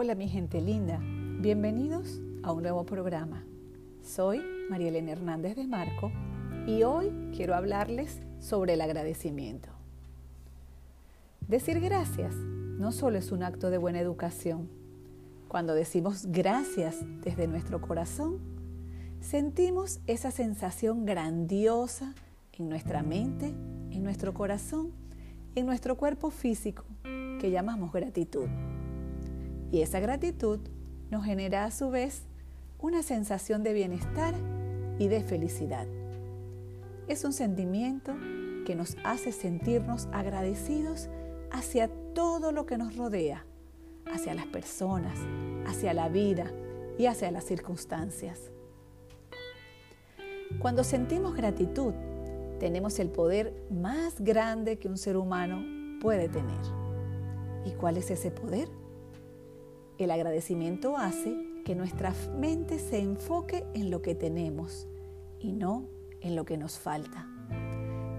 Hola mi gente linda, bienvenidos a un nuevo programa. Soy María Elena Hernández de Marco y hoy quiero hablarles sobre el agradecimiento. Decir gracias no solo es un acto de buena educación. Cuando decimos gracias desde nuestro corazón, sentimos esa sensación grandiosa en nuestra mente, en nuestro corazón en nuestro cuerpo físico que llamamos gratitud. Y esa gratitud nos genera a su vez una sensación de bienestar y de felicidad. Es un sentimiento que nos hace sentirnos agradecidos hacia todo lo que nos rodea, hacia las personas, hacia la vida y hacia las circunstancias. Cuando sentimos gratitud, tenemos el poder más grande que un ser humano puede tener. ¿Y cuál es ese poder? El agradecimiento hace que nuestra mente se enfoque en lo que tenemos y no en lo que nos falta.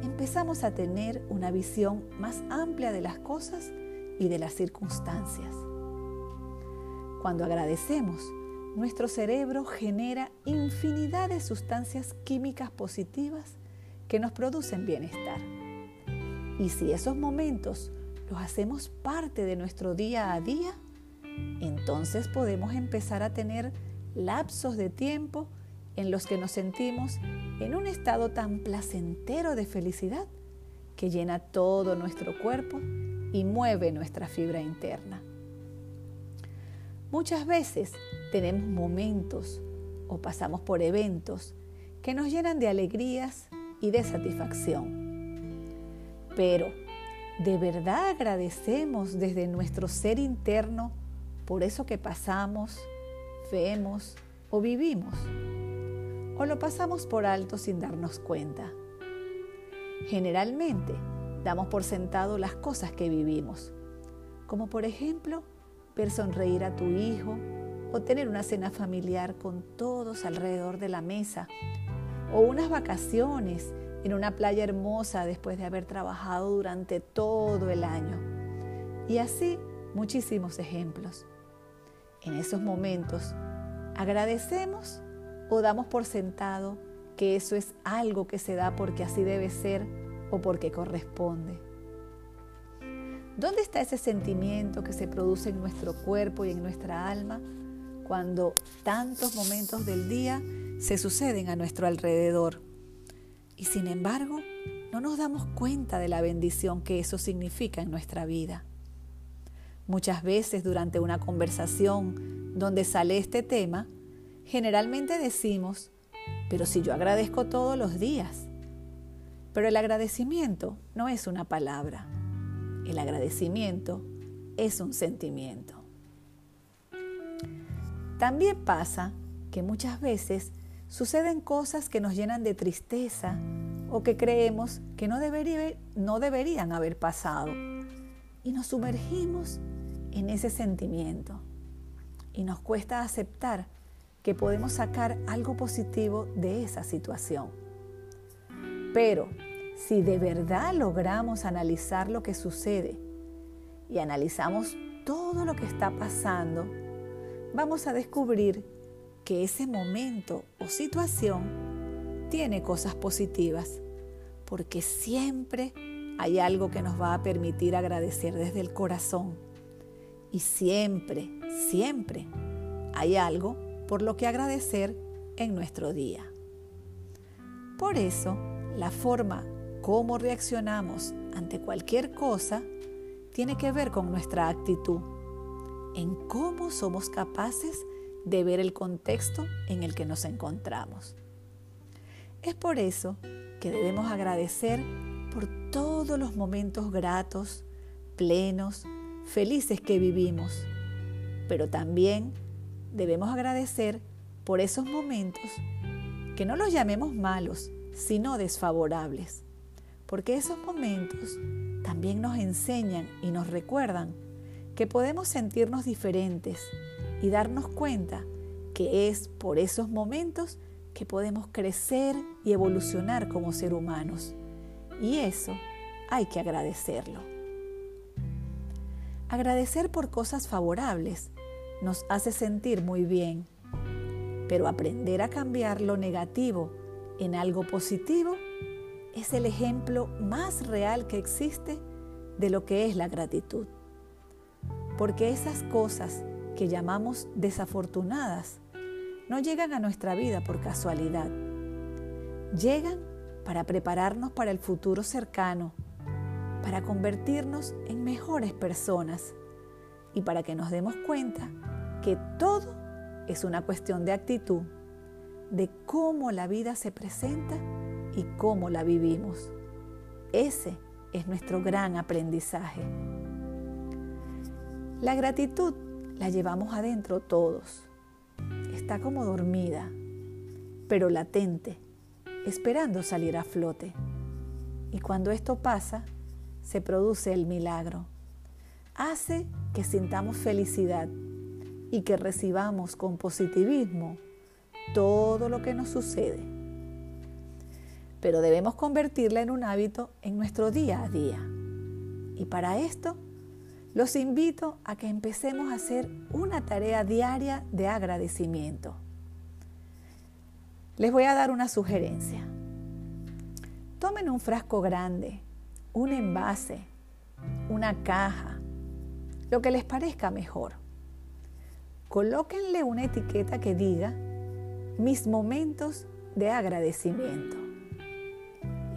Empezamos a tener una visión más amplia de las cosas y de las circunstancias. Cuando agradecemos, nuestro cerebro genera infinidad de sustancias químicas positivas que nos producen bienestar. Y si esos momentos los hacemos parte de nuestro día a día, entonces podemos empezar a tener lapsos de tiempo en los que nos sentimos en un estado tan placentero de felicidad que llena todo nuestro cuerpo y mueve nuestra fibra interna. Muchas veces tenemos momentos o pasamos por eventos que nos llenan de alegrías y de satisfacción. Pero, ¿de verdad agradecemos desde nuestro ser interno por eso que pasamos, vemos o vivimos? ¿O lo pasamos por alto sin darnos cuenta? Generalmente damos por sentado las cosas que vivimos, como por ejemplo ver sonreír a tu hijo o tener una cena familiar con todos alrededor de la mesa, o unas vacaciones en una playa hermosa después de haber trabajado durante todo el año. Y así muchísimos ejemplos. En esos momentos, agradecemos o damos por sentado que eso es algo que se da porque así debe ser o porque corresponde. ¿Dónde está ese sentimiento que se produce en nuestro cuerpo y en nuestra alma cuando tantos momentos del día se suceden a nuestro alrededor? Y sin embargo, no nos damos cuenta de la bendición que eso significa en nuestra vida. Muchas veces durante una conversación donde sale este tema, generalmente decimos, pero si yo agradezco todos los días. Pero el agradecimiento no es una palabra. El agradecimiento es un sentimiento. También pasa que muchas veces suceden cosas que nos llenan de tristeza o que creemos que no, deberían haber pasado y nos sumergimos en ese sentimiento y nos cuesta aceptar que podemos sacar algo positivo de esa situación. Pero si de verdad logramos analizar lo que sucede y analizamos todo lo que está pasando, vamos a descubrir que ese momento o situación tiene cosas positivas, porque siempre hay algo que nos va a permitir agradecer desde el corazón y siempre, siempre hay algo por lo que agradecer en nuestro día. Por eso, la forma como reaccionamos ante cualquier cosa tiene que ver con nuestra actitud, en cómo somos capaces de ver el contexto en el que nos encontramos. Es por eso que debemos agradecer por todos los momentos gratos, plenos, felices que vivimos, pero también debemos agradecer por esos momentos que no los llamemos malos, sino desfavorables, porque esos momentos también nos enseñan y nos recuerdan que podemos sentirnos diferentes y darnos cuenta que es por esos momentos que podemos crecer y evolucionar como ser humanos. Y eso hay que agradecerlo. Agradecer por cosas favorables nos hace sentir muy bien, pero aprender a cambiar lo negativo en algo positivo es el ejemplo más real que existe de lo que es la gratitud. Porque esas cosas que llamamos desafortunadas no llegan a nuestra vida por casualidad. Llegan para prepararnos para el futuro cercano, para convertirnos en mejores personas y para que nos demos cuenta que todo es una cuestión de actitud, de cómo la vida se presenta y cómo la vivimos. Ese es nuestro gran aprendizaje. La gratitud la llevamos adentro todos. Está como dormida, pero latente, esperando salir a flote. Y cuando esto pasa, se produce el milagro. Hace que sintamos felicidad y que recibamos con positivismo todo lo que nos sucede. Pero debemos convertirla en un hábito en nuestro día a día. Y para esto, los invito a que empecemos a hacer una tarea diaria de agradecimiento. Les voy a dar una sugerencia. Tomen un frasco grande, un envase, una caja, lo que les parezca mejor colóquenle una etiqueta que diga mis momentos de agradecimiento.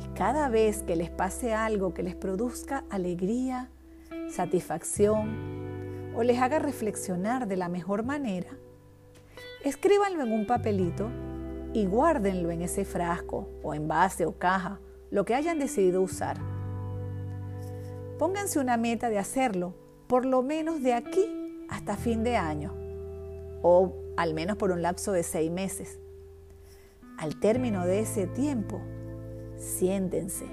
Y cada vez que les pase algo que les produzca alegría, satisfacción o les haga reflexionar de la mejor manera, escríbanlo en un papelito y guárdenlo en ese frasco o envase o caja, lo que hayan decidido usar. Pónganse una meta de hacerlo por lo menos de aquí hasta fin de año o al menos por un lapso de seis meses. Al término de ese tiempo, siéntense,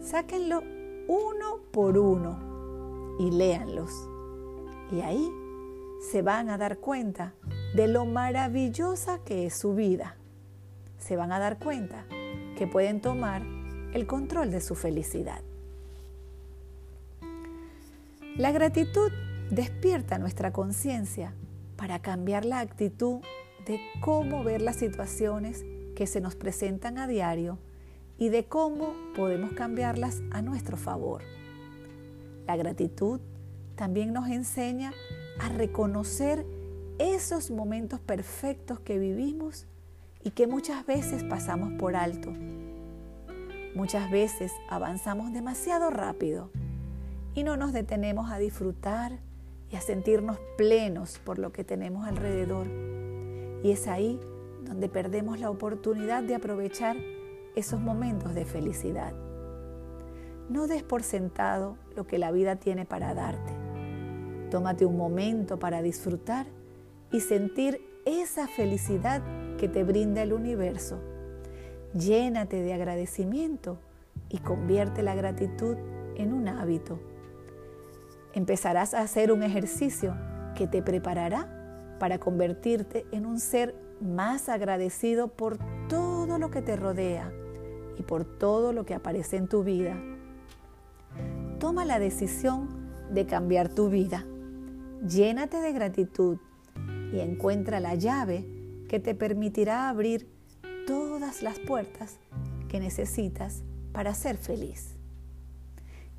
sáquenlo uno por uno y léanlos. Y ahí se van a dar cuenta de lo maravillosa que es su vida. Se van a dar cuenta que pueden tomar el control de su felicidad. La gratitud despierta nuestra conciencia para cambiar la actitud de cómo ver las situaciones que se nos presentan a diario y de cómo podemos cambiarlas a nuestro favor. La gratitud también nos enseña a reconocer esos momentos perfectos que vivimos y que muchas veces pasamos por alto. Muchas veces avanzamos demasiado rápido y no nos detenemos a disfrutar y a sentirnos plenos por lo que tenemos alrededor. Y es ahí donde perdemos la oportunidad de aprovechar esos momentos de felicidad. No des por sentado lo que la vida tiene para darte. Tómate un momento para disfrutar y sentir esa felicidad que te brinda el universo. Llénate de agradecimiento y convierte la gratitud en un hábito empezarás a hacer un ejercicio que te preparará para convertirte en un ser más agradecido por todo lo que te rodea y por todo lo que aparece en tu vida. Toma la decisión de cambiar tu vida. Llénate de gratitud y encuentra la llave que te permitirá abrir todas las puertas que necesitas para ser feliz.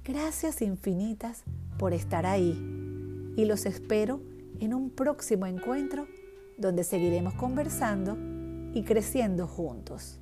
Gracias infinitas por estar ahí y los espero en un próximo encuentro donde seguiremos conversando y creciendo juntos.